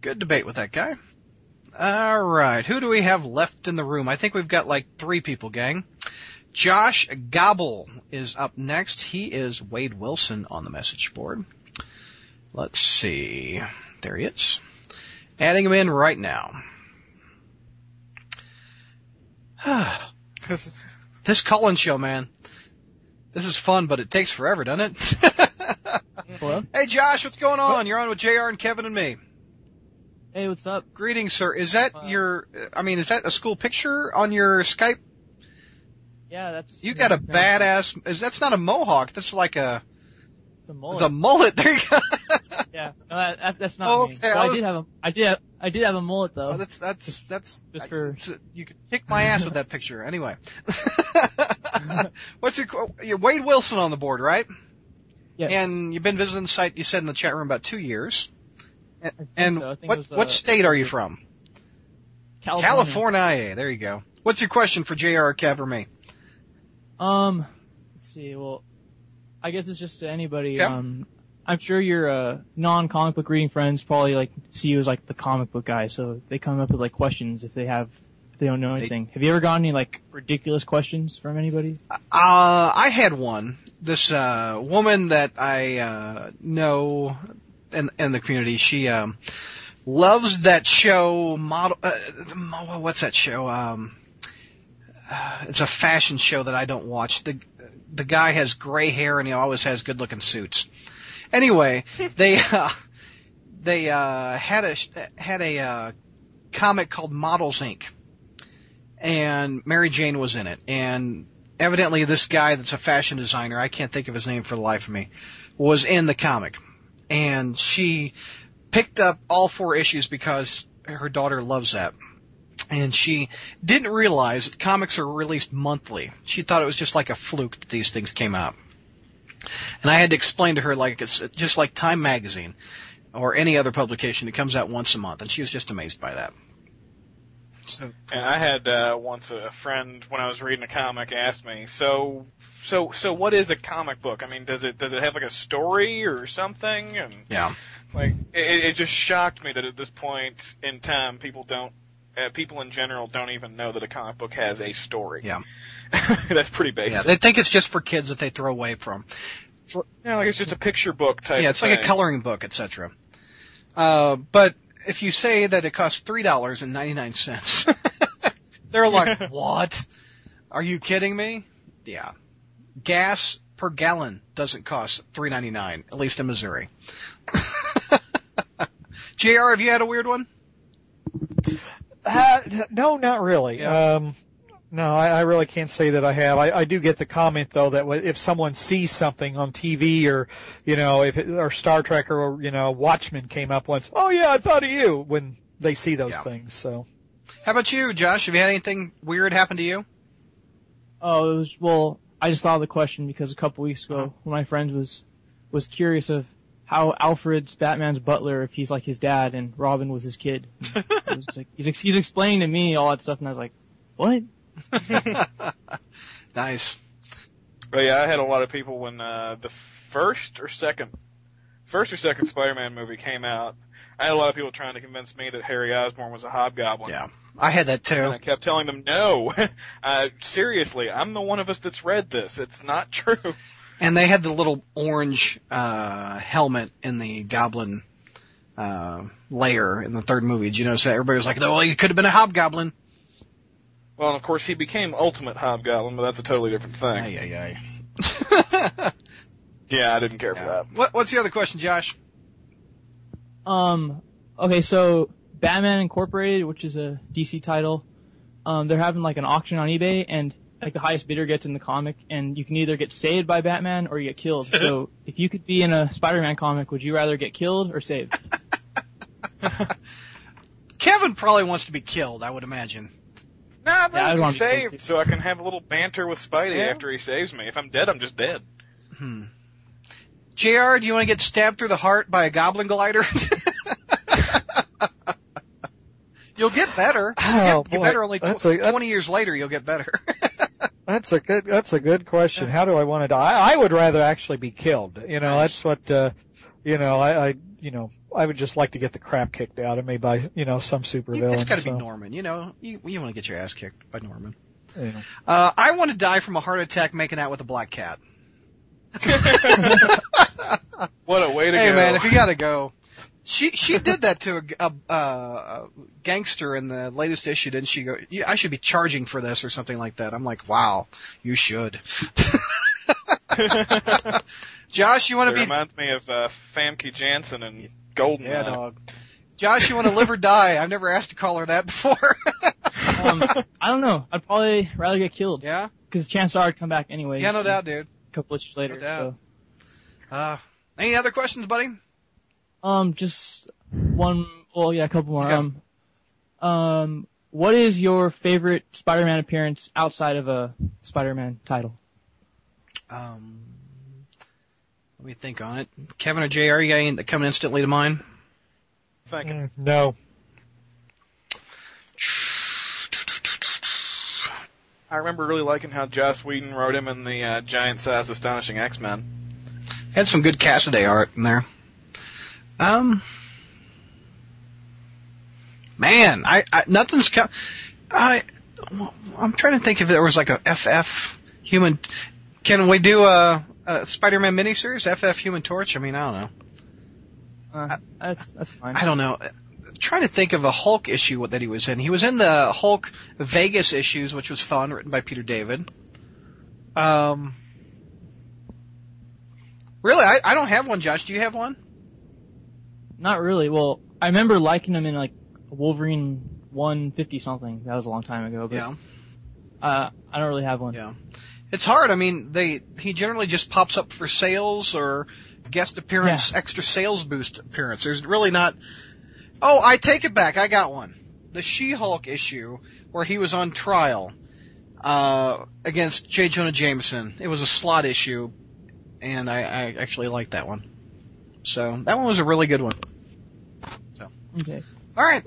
Good debate with that guy. All right. Who do we have left in the room? I think we've got like three people, gang. Josh Gobble is up next. He is Wade Wilson on the message board. Let's see. There he is. Adding him in right now. this call-in show, man. This is fun, but it takes forever, doesn't it? Hello? hey, Josh, what's going on? You're on with JR and Kevin and me. Hey, what's up? Greetings, sir. Is that Uh, your, I mean, is that a school picture on your Skype? Yeah, that's. You got a badass, is, that's not a mohawk, that's like a, It's a mullet. it's a mullet. There you go. Yeah, no, that, that, that's not Oh, me. okay, Well, I I, did have a, I did, have, I did have a mullet though. Oh, that's, that's, that's, just for- I- you could kick my ass with that picture. Anyway. What's your, qu- you're Wade Wilson on the board, right? yes. And you've been visiting the site, you said in the chat room about two years. And, and so. What, was, uh, what state are you from? California. California. There you go. What's your question for J.R. Kev or me? Um, let's see. Well, I guess it's just to anybody. Yeah. Um, I'm sure your uh, non-comic book reading friends probably like see you as like the comic book guy, so they come up with like questions if they have if they don't know anything. have you ever gotten any like ridiculous questions from anybody? Uh, I had one. This uh, woman that I uh, know in in the community, she um, loves that show. Model, uh, what's that show? Um, uh, it's a fashion show that I don't watch. The the guy has gray hair and he always has good looking suits. Anyway, they uh, they uh, had a had a uh, comic called Models Inc. And Mary Jane was in it, and evidently this guy that's a fashion designer, I can't think of his name for the life of me, was in the comic. And she picked up all four issues because her daughter loves that. And she didn't realize that comics are released monthly. She thought it was just like a fluke that these things came out. And I had to explain to her like it's just like Time magazine or any other publication. that comes out once a month. And she was just amazed by that. So, And I had uh, once a friend when I was reading a comic asked me, so so so what is a comic book? I mean, does it does it have like a story or something? And yeah. like it, it just shocked me that at this point in time, people don't. Uh, people in general don't even know that a comic book has a story. Yeah. That's pretty Yeah, basic. they think it's just for kids that they throw away from. Yeah, like it's just a picture book type. Yeah, it's like a coloring book, etc. Uh, but if you say that it costs three dollars and ninety nine cents, they're like, "What? Are you kidding me?" Yeah. Gas per gallon doesn't cost three ninety nine, at least in Missouri. Jr. Have you had a weird one? Uh, no, not really. Yeah. Um, no, I, I really can't say that I have. I, I do get the comment though that wh- if someone sees something on TV or, you know, if it, or Star Trek or you know Watchmen came up once, oh yeah, I thought of you when they see those Yeah. things. So How about you, Josh? Have you had anything weird happen to you? Oh, it was well. I just thought of the question because a couple weeks ago, one of my friends was was curious of how Alfred's Batman's butler, if he's like his dad and Robin was his kid. Was like, he's, ex- he's explaining to me all that stuff, and I was like, what? nice. But yeah, I had a lot of people when uh, the first or second, first or second Spider-Man movie came out. I had a lot of people trying to convince me that Harry Osborn was a Hobgoblin. Yeah, I had that too. And. I kept telling them, no, uh, seriously, I'm the one of us that's read this. It's not true. And they had the little orange uh helmet in the Goblin uh layer in the third movie. Did you notice that? Everybody was like, "No, well, he could have been a Hobgoblin." Well, and of course he became Ultimate Hobgoblin, but that's a totally different thing. Ay, ay, ay. Yeah, I didn't care for that. What, what's the other question, Josh? Um, okay, so Batman Incorporated, which is a DC title, um, they're having like an auction on eBay, and like the highest bidder gets in the comic, and you can either get saved by Batman or you get killed. So if you could be in a Spider-Man comic, would you rather get killed or saved? Kevin probably wants to be killed, I would imagine. Nah, I'd Yeah, I'd rather wanna be be saved saved. so I can have a little banter with Spidey Yeah. after he saves me. If I'm dead, I'm just dead. Hmm. JR, do you want to get stabbed through the heart by a goblin glider? you'll get better. You'll Oh, get, get boy. better only tw- That's a- 20 years later, you'll get better. That's a good that's a good question. How do I want to die? I, I would rather actually be killed. You know, that's what uh, you know. I, I you know I would just like to get the crap kicked out of me by you know some supervillain. it's got to so, be Norman, you know. You, you want to get your ass kicked by Norman. you know. Uh, I want to die from a heart attack making out with a black cat. What a way to hey go. Hey man, if you gotta go. She she did that to a, a, a, a gangster in the latest issue, didn't she? Go, "Yeah, I should be charging for this or something like that. I'm like, wow, you should. Josh, you want to be? reminds me of uh, Famke Janssen and Golden. Yeah, dog. Josh, you want to live or die? I've never asked to call her that before. Um, I don't know. I'd probably rather get killed yeah, because chances are I'd come back anyway. yeah, no doubt, dude. A couple issues later. No doubt. So. Uh, any other questions, buddy? Um, just one. Well, yeah, a couple more. Okay. Um, um, what is your favorite Spider-Man appearance outside of a Spider-Man title? Um, let me think on it. Kevin or Jr. You got any that instantly to mind? Thinking. Mm, no. I remember really liking how Joss Whedon wrote him in the uh, giant-sized Astonishing X-Men. Had some good Cassaday art in there. Um, man, I, I nothing's come. I I'm trying to think if there was like a FF Human. Can we do a, a Spider-Man miniseries? FF Human Torch? I mean, I don't know. Uh, that's that's fine. I don't know. trying to think of a Hulk issue that he was in. He was in the Hulk Vegas issues, which was fun, written by Peter David. Um, really, I, I don't have one. Josh, do you have one? Not really. Well, I remember liking him in like Wolverine 150 something. That was a long time ago. But, Yeah. Uh, I don't really have one. Yeah. It's hard. I mean, they he generally just pops up for sales or guest appearance, extra sales boost appearance. There's really not. Oh, I take it back. I got one. The She-Hulk issue where he was on trial uh, against J. Jonah Jameson. It was a Slott issue, and I, I actually liked that one. So that one was a really good one. Okay. All right.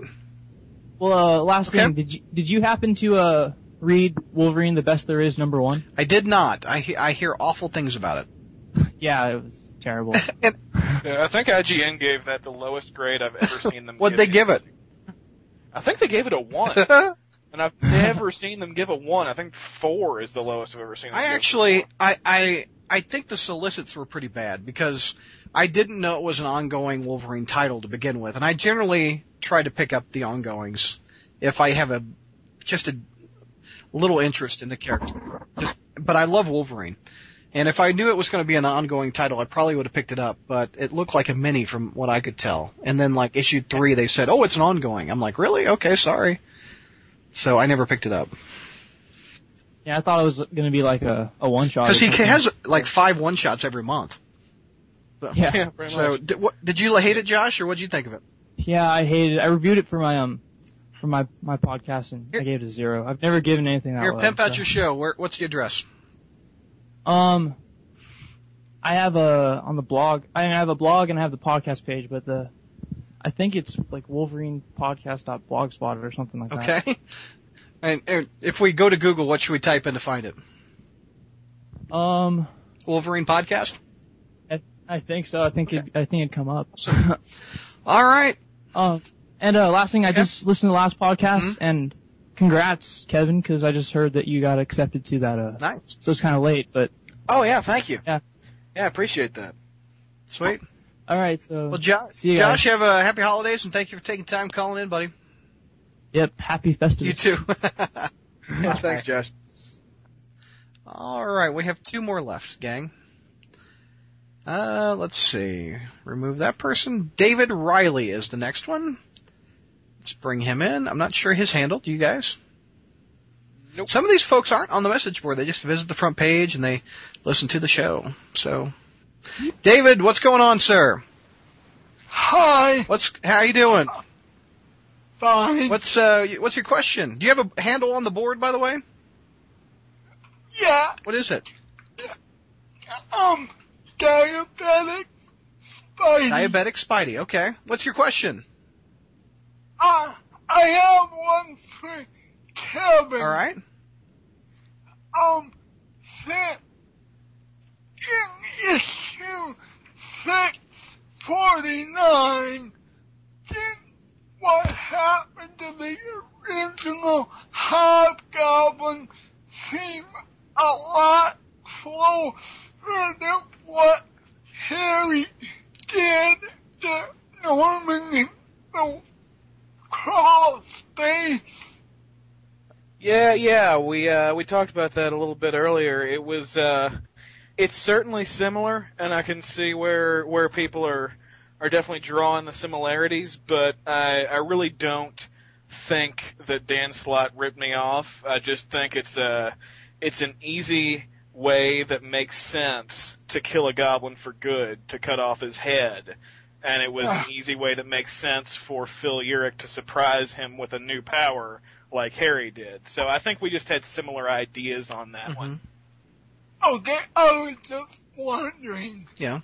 Well, uh, last Okay. thing, did you did you happen to uh read Wolverine: The Best There Is number one? I did not. I he- I hear awful things about it. Yeah, it was terrible. Yeah, I think IGN gave that the lowest grade I've ever seen them. Give. What'd they give it? I think they gave it a one, and I've never seen them give a one. I think four is the lowest I've ever seen. Them I give. actually, I, I, I think the solicits were pretty bad because I didn't know it was an ongoing Wolverine title to begin with, and I generally try to pick up the ongoings if I have a just a little interest in the character. Just, but I love Wolverine. And if I knew it was going to be an ongoing title, I probably would have picked it up, but it looked like a mini from what I could tell. And then like issue three, they said, oh, it's an ongoing. I'm like, really? Okay, sorry. So I never picked it up. Yeah, I thought it was going to be like a, a one shot. Cause he has like five one shots every month. So, Yeah. Yeah, pretty so much. did, what, did you hate it, Josh, or what did you think of it? Yeah, I hated it. I reviewed it for my um for my my podcast and Here- I gave it a zero. I've never given anything that Here, low. pimp out so. your show. Where, what's the address? Um, I have a on the blog. I mean, I have a blog and I have the podcast page, but the I think it's like Wolverine Podcast.blogspot or something like that. Okay. And, and if we go to Google, what should we type in to find it? Um, Wolverine podcast. I, think so. I think it, I think it'd come up. All right. Um, and uh, last thing, I Okay. just listened to the last podcast Mhm. and congrats, Kevin, because I just heard that you got accepted to that. Uh, Nice. so it's kind of late, but Oh yeah, thank you. Yeah. Yeah, I appreciate that. Sweet. all right. So Well, jo- See you guys. Josh, have a happy holidays and thank you for taking time calling in, buddy. yep, happy festive. You too. Yeah, thanks, Josh. All right, we have two more left, gang. Uh, let's see. Remove that person. David Riley is the next one. Let's bring him in. I'm not sure his handle. Do you guys? Nope. Some of these folks aren't on the message board. They just visit the front page and they listen to the show. So, David, what's going on, sir? Hi, What's how you doing? fine. What's uh what's your question? Do you have a handle on the board, by the way? Yeah, What is it? um, diabetic Spidey. Diabetic Spidey. Okay. What's your question? Uh, I have one for Kevin. All right. Um, six, in issue 649, did what happened to the original Hobgoblin seem a lot closer to what Harry did to Norman in the crawl space? Yeah, yeah, we uh we talked about that a little bit earlier. It was uh it's certainly similar and I can see where where people are are definitely drawing the similarities, but I I really don't think that Dan Slott ripped me off. I just think it's a it's an easy way that makes sense to kill a goblin for good, to cut off his head. And it was an easy way that makes sense for Phil Urich to surprise him with a new power like Harry did. So I think we just had similar ideas on that one. Okay, I was just wondering. Yeah.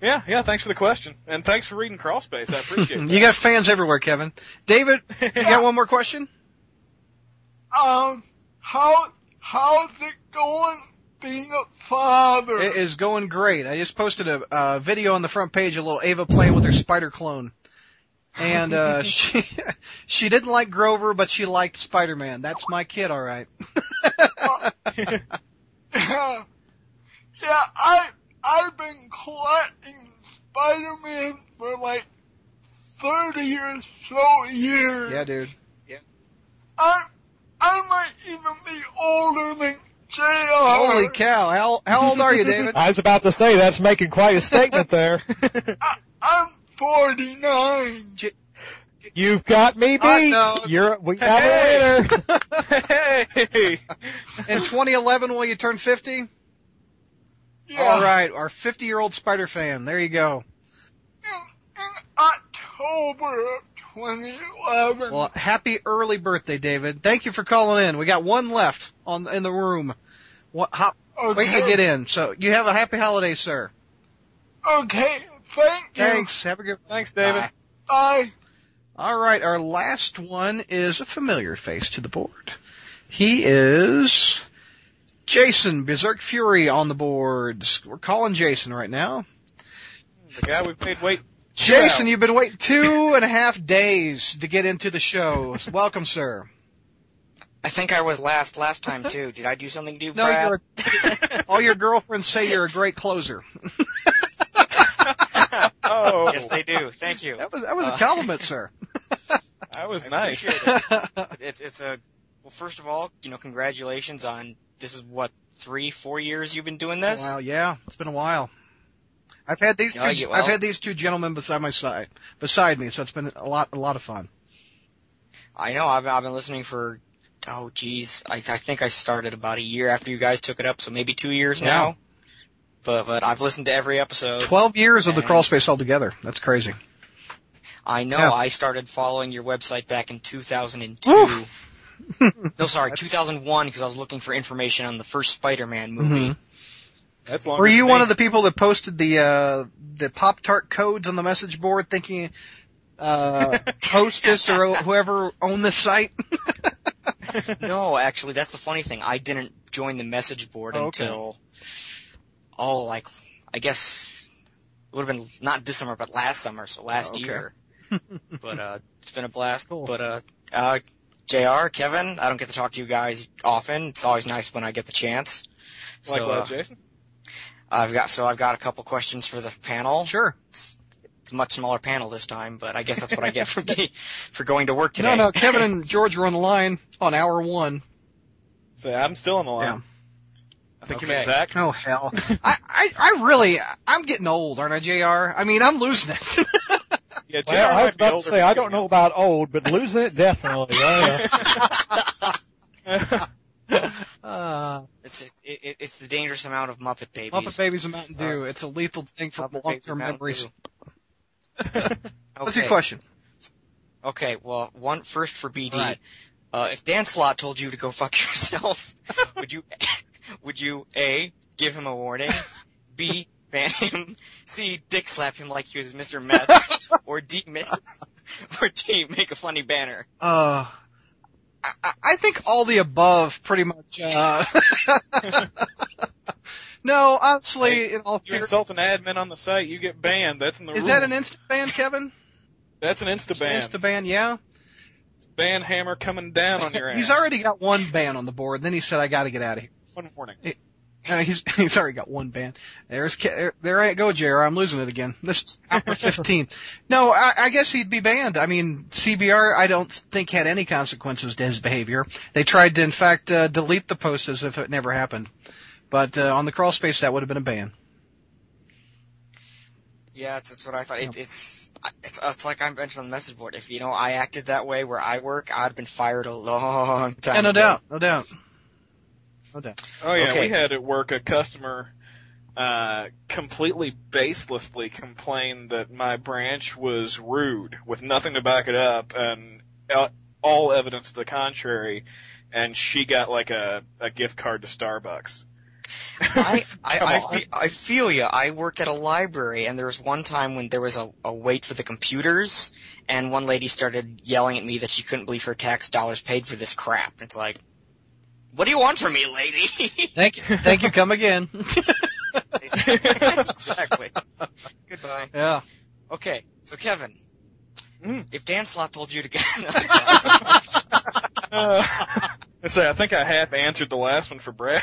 Yeah, yeah, thanks for the question. And thanks for reading Crawlspace. I appreciate it. you got fans everywhere, Kevin. David, you got one more question? Um, how how's it going a father? It is going great. I just posted a uh, video on the front page, a little Ava playing with her spider clone. And uh she she didn't like Grover, but she liked Spider-Man. That's my kid, all right. yeah, yeah, I I've been collecting Spider-Man for like thirty or so years. yeah, dude. Yeah. I I might even be older than. Holy cow! How how old are you, David? I was about to say that's making quite a statement there. I'm forty nine. You've got me Hot beat. dog. You're we have a winner. hey! In 2011, will you turn 50? Yeah. All right, our 50 year old Spider fan. There you go. In, in October of 2011. Well, happy early birthday, David. Thank you for calling in. We got one left on in the room. What? Hop, wait to get in. So you have a happy holiday, sir. Okay, thank you. Thanks. Have a good. Thanks, David. Bye. Bye. All right, our last one is a familiar face to the board. He is Jason Berserk Fury on the boards. We're calling Jason right now. The guy we've made wait. Jason, you've been waiting two and a half days to get into the show. Welcome, sir. I think I was last last time too. Did I do something to you, No, Brad? you're all your girlfriends say you're a great closer. Oh, Yes, they do. Thank you. That was that was a Uh, compliment, sir. that was I nice. it. It's it's a well. First of all, you know, congratulations on this is what three, four years you've been doing this. Wow, yeah, it's been a while. I've had these two, well- I've had these two gentlemen beside my side, beside me, so it's been a lot, a lot of fun. I know. I've I've been listening for oh geez, I I think I started about a year after you guys took it up, so maybe two years Yeah. now. But but I've listened to every episode. Twelve years of the crawl space altogether. That's crazy. I know. Yeah. I started following your website back in 2002. Woof. no, sorry, 2001 because I was looking for information on the first Spider-Man movie. Mhm. That's long. Were you one of the people that posted the uh the Pop Tart codes on the message board, thinking uh Hostess or whoever owned the site? no, actually, that's the funny thing. I didn't join the message board Oh, okay. until oh, like I guess it would have been not this summer, but last summer, so last Okay. year. but uh, it's been a blast. Cool. But uh, uh, Jr. Kevin, I don't get to talk to you guys often. It's always nice when I get the chance. So, Likewise, uh, Jason. I've got so I've got a couple questions for the panel. Sure. It's a much smaller panel this time, but I guess that's what I get for be, for going to work today. No, no, Kevin and George were on the line on hour one. So I'm still on the line. Yeah. I think you Okay. meant Zach. Oh hell. I, I, I really, I'm getting old, aren't I, JR? I mean, I'm losing it. Yeah, JR Well, I was about to say I don't know about old, but losing it definitely. Uh, It's it's, it, it's the dangerous amount of Muppet babies. Muppet Babies and Mountain Dew. It's a lethal thing for Muppet long-term memories. Dew. What's your question? Okay, well, one first for BD. Right. Uh, if Dan Slott told you to go fuck yourself, would you, would you A, give him a warning, B, ban him, C, dick slap him like he was Mr. Metz, or D, make, or D, make a funny banner? Uh, I, think all the above pretty much, uh, no, honestly, in all You fairness, insult an admin on the site, you get banned. That's in the is rules. that an instant ban, Kevin? That's an insta ban. Instant ban, yeah. Ban hammer coming down on your ass. He's already got one ban on the board. Then he said, "I got to get out of here." one warning. Uh, he's he's already got one ban. There's Ke- there, there I go, Jr. I'm losing it again. This is hour 15. No, I, I guess he'd be banned. I mean, CBR I don't think had any consequences to his behavior. They tried to, in fact, uh, delete the post as if it never happened. But uh, on the crawl space, that would have been a ban. Yeah, that's, that's what I thought. It, it's, it's, it's like I mentioned on the message board. If, you know, I acted that way where I work, I'd have been fired a long time Yeah, no ago. doubt, no doubt, no doubt. Oh yeah, Okay. we had at work a customer uh completely baselessly complain that my branch was rude with nothing to back it up and uh, all evidence to the contrary and she got like a a gift card to Starbucks. I I, I, fe- I feel you. I work at a library, and there was one time when there was a, a wait for the computers, and one lady started yelling at me that she couldn't believe her tax dollars paid for this crap. It's like, what do you want from me, lady? Thank you, thank you. Come again. exactly. Goodbye. yeah. Okay, so Kevin, Mm. if Dan Slott told you to get, Uh, I say I think I half answered the last one for Brad.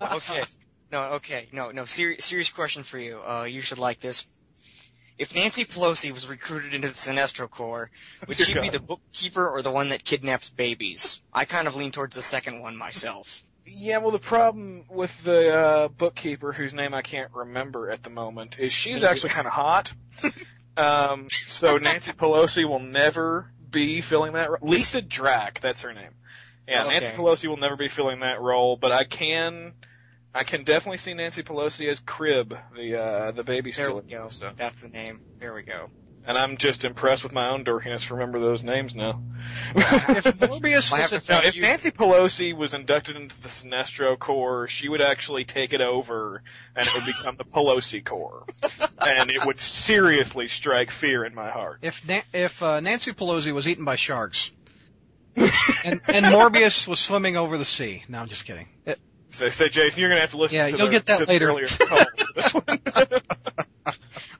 okay, no, okay, no, no, serious, serious question for you. Uh, you should like this. If Nancy Pelosi was recruited into the Sinestro Corps, would she be the bookkeeper or the one that kidnaps babies? I kind of lean towards the second one myself. Yeah, well, the problem with the uh, bookkeeper, whose name I can't remember at the moment, is she's actually kind of hot. um, so Nancy Pelosi will never be filling that. Ro- Lyssa Drak, that's her name. Yeah, Okay. Nancy Pelosi will never be filling that role, but I can, I can definitely see Nancy Pelosi as Kryb, the uh, the baby There stealer. we go. So, That's the name. There we go. and I'm just impressed with my own dorkiness to remember those names now. If Morbius was have a to Now, if you. Nancy Pelosi was inducted into the Sinestro Corps, she would actually take it over, and it would become the Pelosi Corps, and it would seriously strike fear in my heart. If Na- if uh, Nancy Pelosi was eaten by sharks, and and Morbius was swimming over the sea. No, I'm just kidding. It- So, so Jason, you're gonna have to listen. Yeah, to you'll the, get that later. earlier call for this one.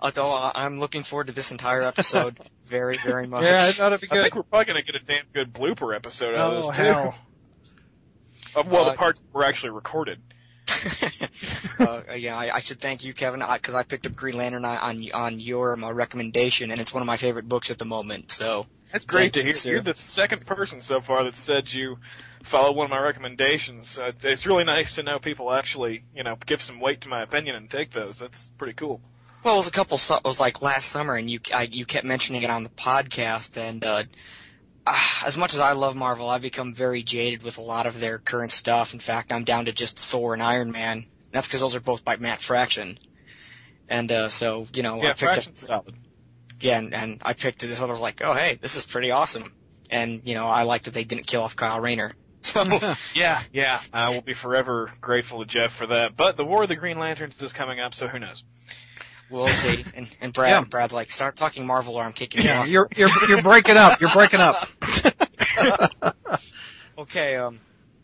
Although uh, I'm looking forward to this entire episode very, very much. yeah, I thought it'd be good. I think we're probably gonna get a damn good blooper episode out of Oh this too. hell! Uh, well, Uh, the parts that were actually recorded. uh, yeah, I, I should thank you, Kevin, because I picked up Green Lantern on on, on your um, recommendation, and it's one of my favorite books at the moment. So That's great to you, hear. sir. You're the second person so far that said you follow one of my recommendations. Uh, it's- really nice to know people actually, you know, give some weight to my opinion and take those. That's pretty cool. Well, it was a couple. su- It was like last summer, and you I, you kept mentioning it on the podcast. And uh, ah, as much as I love Marvel, I've become very jaded with a lot of their current stuff. In fact, I'm down to just Thor and Iron Man. And that's because those are both by Matt Fraction. And uh, so you know, I yeah, picked up, solid. yeah, and, and I picked this. I was like, oh hey, this is pretty awesome. And you know, I like that they didn't kill off Kyle Rayner. So Yeah, yeah. I will be forever grateful to Jeff for that. But the War of the Green Lanterns is coming up, so who knows? we'll see. And, and Brad, Yeah. Brad's like, start talking Marvel or I'm kicking you Yeah, off. you're you're you're breaking up. You're breaking up. Okay, um,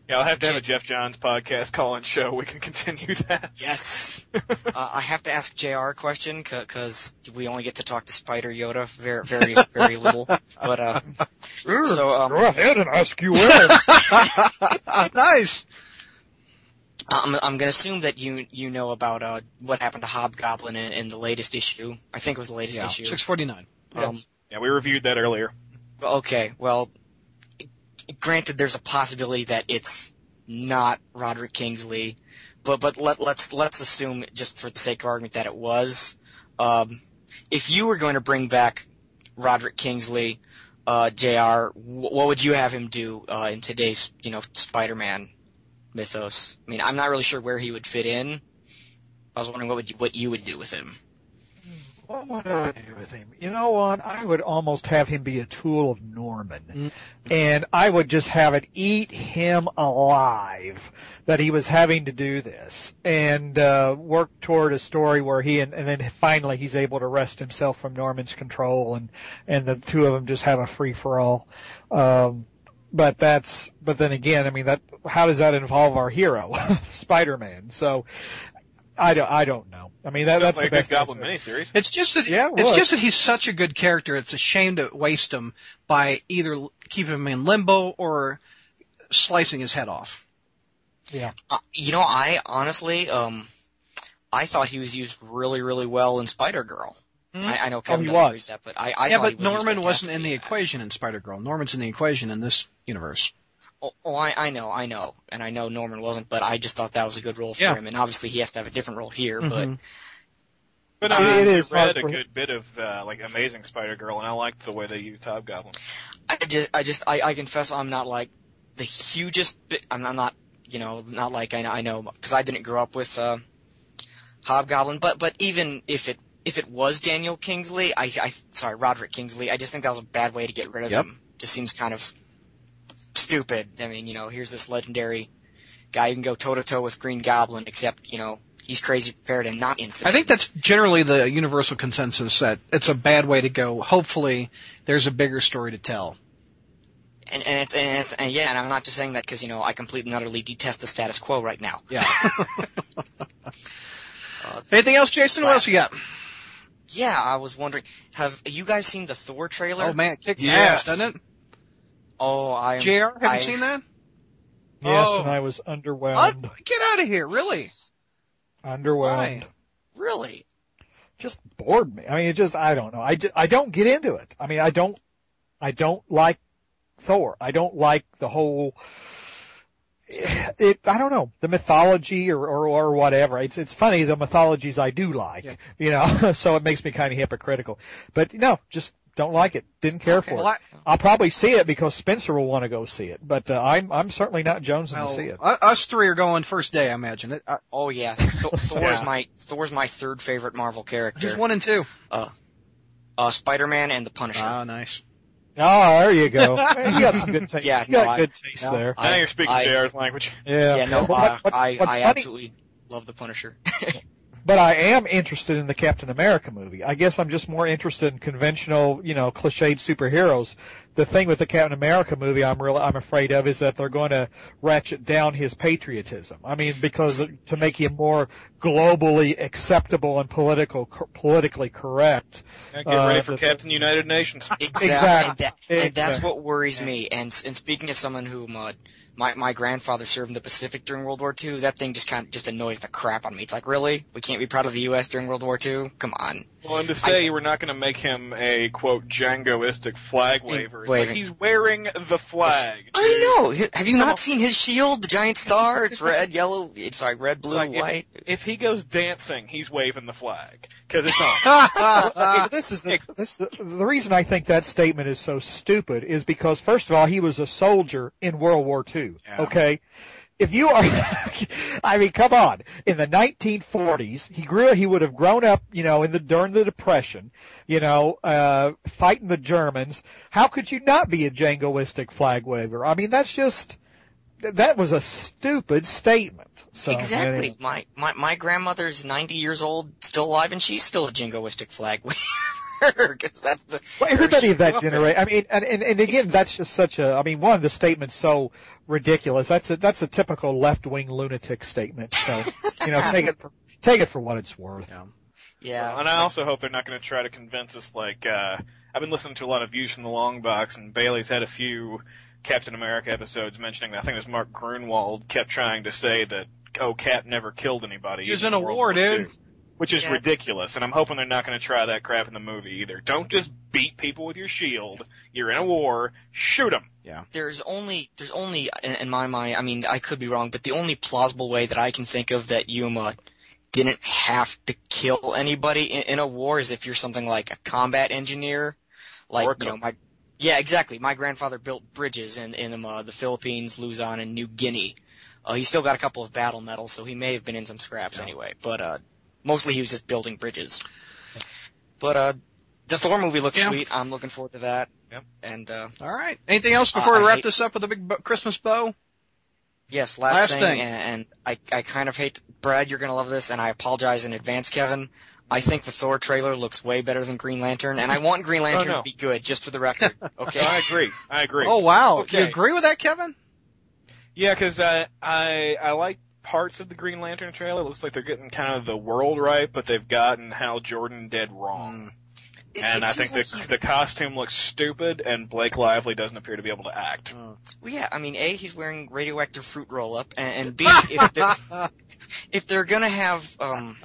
Yeah, I'll have to have a Geoff Johns podcast call-in show. We can continue that. Yes. uh, I have to ask Jr. a question because we only get to talk to Spider Yoda very, very, very little. But uh, so um, Go ahead and ask you will. nice. I'm I'm gonna assume that you you know about uh what happened to Hobgoblin in, in the latest issue. I think it was the latest Yeah, issue. six forty nine. Um, Yeah, we reviewed that earlier. okay, well, granted, there's a possibility that it's not Roderick Kingsley, but but let let's let's assume just for the sake of argument that it was. Um, if you were going to bring back Roderick Kingsley, uh, Jr., what would you have him do uh, in today's you know Spider-Man mythos? I mean, I'm not really sure where he would fit in. I was wondering what would you, what you would do with him. What would I do with him? You know what? I would almost have him be a tool of Norman. And I would just have it eat him alive that he was having to do this and uh work toward a story where he and, and then finally he's able to wrest himself from Norman's control and and the two of them just have a free for all. Um but that's but then again, I mean that how does that involve our hero, Spider-Man? So I don't I don't know. I mean that, that's like the a best good Goblin answer. miniseries. It's just that Yeah, it it's just that he's such a good character. It's a shame to waste him by either keeping him in limbo or slicing his head off. Yeah. Uh, you know, I honestly, um, I thought he was used really, really well in Spider Girl. I, I know Kevin he doesn't was. read that, but I, I yeah, thought but he was used Norman wasn't in the that. equation in Spider Girl. Norman's in the equation in this universe. Oh, oh I, I know, I know, and I know Norman wasn't, but I just thought that was a good role for Yeah. him, and obviously he has to have a different role here, but Mhm. But I I mean, mean, it is read a good bit of uh, like Amazing Spider-Girl, and I liked the way they used Hobgoblin. I just, I just, I, I confess I'm not like the hugest bit, I'm, I'm not, you know, not like I, I know, because I didn't grow up with, uh, Hobgoblin, but, but even if it, if it was Daniel Kingsley, I, I, sorry, Roderick Kingsley, I just think that was a bad way to get rid of Yep. him. Just seems kind of stupid. I mean, you know, here's this legendary guy who can go toe to toe with Green Goblin, except, you know, he's crazy prepared and not instant. I think that's generally the universal consensus that it's a bad way to go. Hopefully, there's a bigger story to tell. and, and, it's, and, it's, and yeah, and I'm not just saying that because, you know, I completely and utterly detest the status quo right now. Yeah. Uh, Anything else, Jason? What else you got? Yeah, I was wondering, have you guys seen the Thor trailer? Oh man, it kicks Yes. ass, doesn't it? Oh, I Jr. Haven't I- seen that? Yes, Oh. and I was What? underwhelmed. Get out of here! Really? Underwhelmed. Why? Really? Just bored me. I mean, it just I don't know. I, ju- I don't get into it. I mean, I don't I don't like Thor. I don't like the whole it I don't know the mythology or, or or whatever. It's it's funny the mythologies I do like, Yeah. you know. so it makes me kind of hypocritical. But no, just don't like it. Didn't care Okay, for well, it. I- I'll probably see it because Spencer will want to go see it. But uh, I'm I'm certainly not jonesing Well, to see it. us three are going first day, I imagine. It, uh, Oh yeah, Th- Thor's Yeah. my Thor's my third favorite Marvel character. just one and two. Uh, uh, Spider-Man and the Punisher. Oh, nice. Oh, there you go. Hey, you got some good taste. Yeah, you got no, I- good taste no, there. now you're speaking I- JR's language. Yeah. yeah, no, But I, what- what- I, what's I funny- absolutely love the Punisher. But I am interested in the Captain America movie. I guess I'm just more interested in conventional, you know, cliched superheroes. The thing with the Captain America movie I'm really, I'm afraid of is that they're going to ratchet down his patriotism. I mean, because to make him more globally acceptable and political politically correct. Now get Uh, ready for the- Captain United Nations. Exactly. Exactly. And, that, and that's what worries me. And and speaking as someone who uh, my my grandfather served in the Pacific during World War II. That thing just kind of just annoys the crap out of me. It's like, really? We can't be proud of the U.S. during World War II? Come on. Well, and to say we're not going to make him a quote jingoistic flag waver, like he's wearing the flag. I know. Have you not seen his shield? The giant star. It's red, yellow. It's like red, blue, Like, if- white. If he goes dancing, he's waving the flag because it's on. This is the, this the, the reason I think that statement is so stupid is because first of all he was a soldier in World War II. Yeah. Okay, if you are, I mean, come on. In the 1940s, he grew. He would have grown up, you know, in the during the Depression, you know, uh, fighting the Germans. How could you not be a Jingoistic flag waver? I mean, that's just that was a stupid statement. So, exactly. anyway. My, my my grandmother's 90 years old, still alive, and she's still a jingoistic flag waver. Because that's the. Well, everybody of that generation. I mean, and, and and again, that's just such a. I mean, one of the statements so ridiculous. That's a that's a typical left wing lunatic statement. So you know, take it for, take it for what it's worth. Yeah. and I also hope they're not going to try to convince us. Like uh, I've been listening to a lot of views from the long box, and Bailey's had a few Captain America episodes mentioning. that. I think it was Mark Gruenwald kept trying to say that oh, Cap never killed anybody. He was in a World war, II, dude. Which is Yeah. ridiculous, and I'm hoping they're not going to try that crap in the movie either. Don't just beat people with your shield. You're in a war. Shoot them. Yeah. there's only there's only in, in my mind I mean I could be wrong but the only plausible way that I can think of that Yuma didn't have to kill anybody in, in a war is if you're something like a combat engineer like Or a you know my yeah exactly my grandfather built bridges in in um, uh, the Philippines Luzon and New Guinea uh, he's still got a couple of battle medals so he may have been in some scraps anyway but uh mostly he was just building bridges but uh the Thor movie looks Yeah. sweet I'm looking forward to that Yep. and uh All right. Anything else before Uh, we wrap hate- this up with a big bo- Christmas bow? Yes, last, Last thing, thing. And, and I, I kind of hate, Brad, you're gonna love this, and I apologize in advance, Kevin. I think the Thor trailer looks way better than Green Lantern, and I want Green Lantern no. to be good, just for the record. Okay? I agree. I agree. Oh wow. Okay. You agree with that, Kevin? Yeah, because I, I I like parts of the Green Lantern trailer. It looks like they're getting kind of the world right, but they've gotten Hal Jordan dead wrong. It- And it I think like the the costume looks stupid, and Blake Lively doesn't appear to be able to act. well, yeah, I mean, A, he's wearing radioactive fruit roll up, and, and B, if they're, if they're gonna have, um,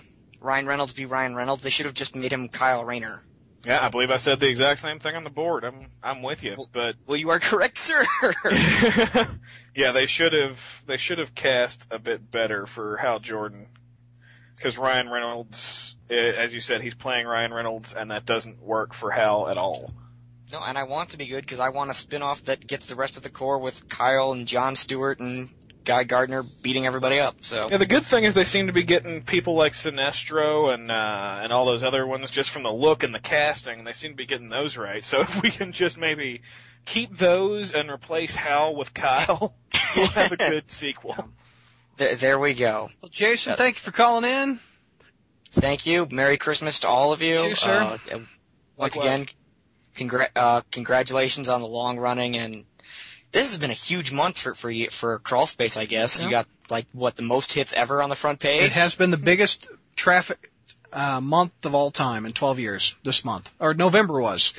Ryan Reynolds be Ryan Reynolds, they should have just made him Kyle Rayner. Yeah, I believe I said the exact same thing on the board. I'm I'm with you, but Well, you are correct, sir. yeah, they should have they should have cast a bit better for Hal Jordan, because Ryan Reynolds, eh, as you said, he's playing Ryan Reynolds, and that doesn't work for Hal at all. No, and I want to be good because I want a spin-off that gets the rest of the core with Kyle and John Stewart and Guy Gardner beating everybody up. So Yeah, the good thing is they seem to be getting people like Sinestro and uh, and all those other ones just from the look and the casting. They seem to be getting those right. So if we can just maybe keep those and replace Hal with Kyle, we'll have a good sequel. th- there we go. Well, Jason, thank you for calling in. Thank you. Merry Christmas to all of you. You sir. Uh, once Likewise. again, congra- uh, congratulations on the long running and. This has been a huge month for for for Crawl Space, I guess. You got like what the most hits ever on the front page. It has been the biggest traffic uh, month of all time in 12 years. This month or November was,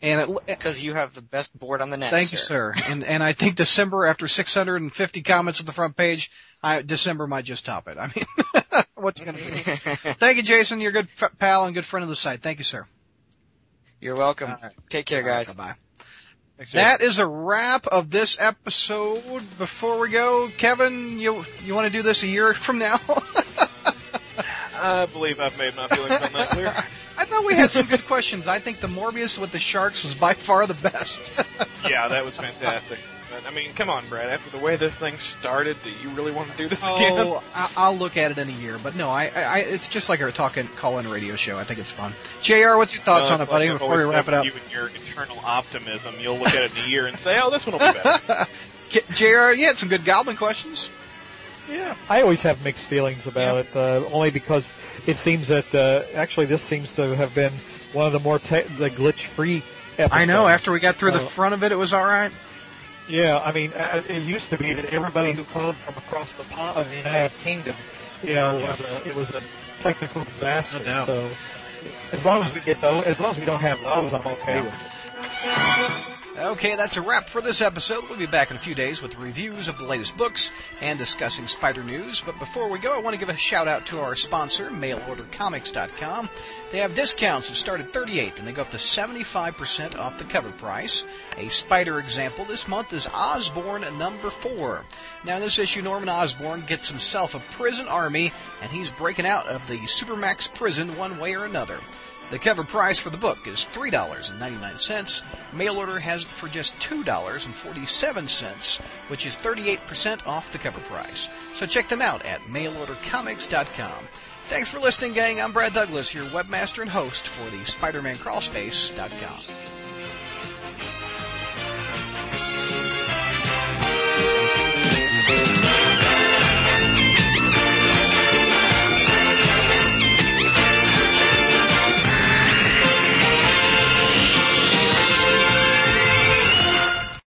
and it, because you have the best board on the net. Thank you, sir. And and I think December, after 650 comments on the front page, I, December might just top it. I mean, what's going to do? Thank you, Jason. You're a good f- pal and good friend of the site. Thank you, sir. You're welcome. Take care, guys. Bye. That is a wrap of this episode. Before we go, Kevin, you you want to do this a year from now? I believe I've made my feelings on that clear. I thought we had some good questions. I think the Morbius with the sharks was by far the best. yeah, that was fantastic. But, I mean, come on, Brad. After the way this thing started, do you really want to do this again? Oh, I- I'll look at it in a year. But no, I, I, it's just like our talking call-in radio show. I think it's fun. Jr., what's your thoughts No, on it, buddy? like I've Before we wrap it up, with You and your eternal optimism, you'll look at it in a year and say, "Oh, this one will be better." Jr., you had some good Goblin questions. Yeah, I always have mixed feelings about it, uh, only because it seems that uh, actually this seems to have been one of the more te- the glitch-free episodes. I know. After we got through the Uh, front of it, it was all right. Yeah, I mean, uh, it used to be that everybody who called from across the pond, of the United Kingdom, you know, was a, it was a technical disaster. No. So, as long as we get those, as long as we don't have those, I'm okay with it. Okay, that's a wrap for this episode. We'll be back in a few days with reviews of the latest books and discussing spider news. But before we go, I want to give a shout out to our sponsor, mailordercomics.com. They have discounts that start at 38 and they go up to 75% off the cover price. A spider example this month is Osborn number 4. Now in this issue, Norman Osborn gets himself a prison army and he's breaking out of the Supermax prison one way or another. The cover price for the book is $3.99. Mail order has it for just $2.47, which is 38% off the cover price. So check them out at mailordercomics.com. Thanks for listening, gang. I'm Brad Douglas, your webmaster and host for the SpidermanCrawlspace.com.